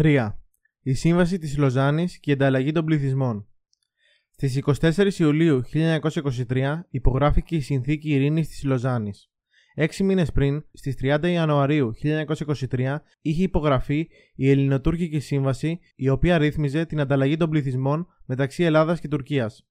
3. Η Σύμβαση της Λοζάνης και η ανταλλαγή των πληθυσμών. Στις 24 Ιουλίου 1923 υπογράφηκε η Συνθήκη Ειρήνης της Λοζάνης. Έξι μήνες πριν, στις 30 Ιανουαρίου 1923, είχε υπογραφεί η Ελληνοτούρκικη Σύμβαση, η οποία ρύθμιζε την ανταλλαγή των πληθυσμών μεταξύ Ελλάδας και Τουρκίας.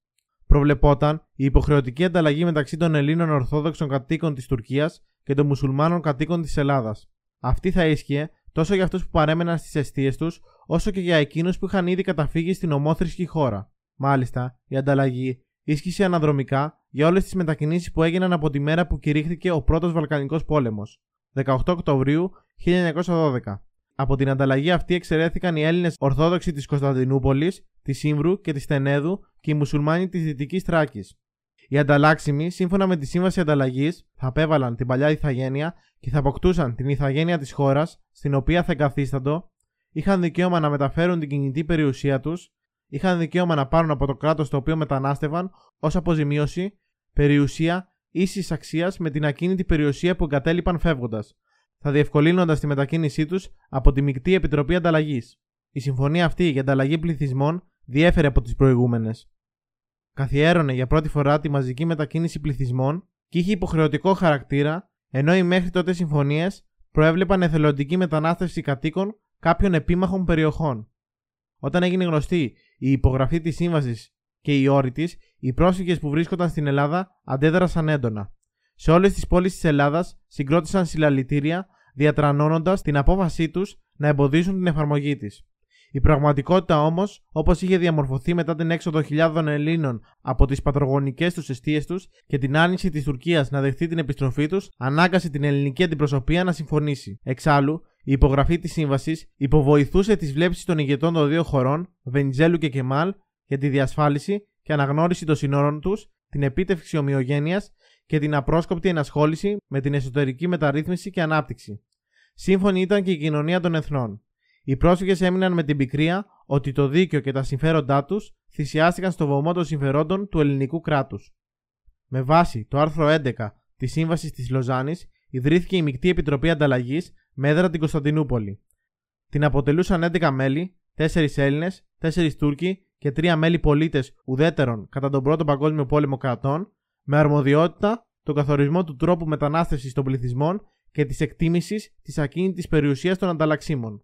Προβλεπόταν η υποχρεωτική ανταλλαγή μεταξύ των Ελλήνων Ορθόδοξων κατοίκων της Τουρκίας και των Μουσουλμάνων κατοίκων της Ελλάδας. Αυτή θα ίσχυε τόσο για αυτούς που παρέμεναν στις αιστείες τους, όσο και για εκείνους που είχαν ήδη καταφύγει στην ομόθρησκη χώρα. Μάλιστα, η ανταλλαγή ίσχυσε αναδρομικά για όλες τις μετακινήσεις που έγιναν από τη μέρα που κηρύχθηκε ο πρώτος Βαλκανικός πόλεμος, 18 Οκτωβρίου 1912. Από την ανταλλαγή αυτή εξαιρέθηκαν οι Έλληνες Ορθόδοξοι της Κωνσταντινούπολης, της Σύμβρου και της Τενέδου και οι Μουσουλμάνοι της Δυτικής Τράκη. Οι ανταλλάξιμοι, σύμφωνα με τη σύμβαση ανταλλαγής, θα απέβαλαν την παλιά ηθαγένεια και θα αποκτούσαν την ηθαγένεια της χώρας στην οποία θα εγκαθίσταντο, είχαν δικαίωμα να μεταφέρουν την κινητή περιουσία τους, είχαν δικαίωμα να πάρουν από το κράτος το οποίο μετανάστευαν ως αποζημίωση περιουσία ίσης αξίας με την ακίνητη περιουσία που εγκατέλειπαν φεύγοντας, θα διευκολύνοντας τη μετακίνησή τους από τη Μικτή Επιτροπή Ανταλλαγής. Η συμφωνία αυτή για ανταλλαγή πληθυσμών διέφερε από τις προηγούμενες. Καθιέρωνε για πρώτη φορά τη μαζική μετακίνηση πληθυσμών και είχε υποχρεωτικό χαρακτήρα, ενώ οι μέχρι τότε συμφωνίες προέβλεπαν εθελοντική μετανάστευση κατοίκων κάποιων επίμαχων περιοχών. Όταν έγινε γνωστή η υπογραφή της σύμβασης και οι όροι της, οι πρόσφυγες που βρίσκονταν στην Ελλάδα αντέδρασαν έντονα. Σε όλες τις πόλεις της Ελλάδας συγκρότησαν συλλαλητήρια, διατρανώνοντας την απόφασή τους να εμποδίσουν την εφαρμογή της. Η πραγματικότητα όμως, όπως είχε διαμορφωθεί μετά την έξοδο χιλιάδων Ελλήνων από τις πατρογονικές τους αιστείες τους και την άρνηση της Τουρκίας να δεχτεί την επιστροφή τους, ανάγκασε την ελληνική αντιπροσωπεία να συμφωνήσει. Εξάλλου, η υπογραφή της σύμβασης υποβοηθούσε τις βλέψεις των ηγετών των δύο χωρών, Βενιζέλου και Κεμάλ, για τη διασφάλιση και αναγνώριση των συνόρων τους, την επίτευξη ομοιογένειας και την απρόσκοπτη ενασχόληση με την εσωτερική μεταρρύθμιση και ανάπτυξη. Σύμφωνη ήταν και η κοινωνία των εθνών. Οι πρόσφυγες έμειναν με την πικρία ότι το δίκαιο και τα συμφέροντά τους θυσιάστηκαν στο βωμό των συμφερόντων του ελληνικού κράτους. Με βάση το άρθρο 11 της Σύμβασης της Λοζάνης, ιδρύθηκε η Μικτή Επιτροπή Ανταλλαγής με έδρα την Κωνσταντινούπολη. Την αποτελούσαν 11 μέλη, 4 Έλληνες, 4 Τούρκοι και 3 μέλη πολίτες ουδέτερων κατά τον Πρώτο Παγκόσμιο Πόλεμο κρατών, με αρμοδιότητα τον καθορισμό του τρόπου μετανάστευσης των πληθυσμών και της εκτίμησης της ακίνητης περιουσίας των ανταλλαξίμων.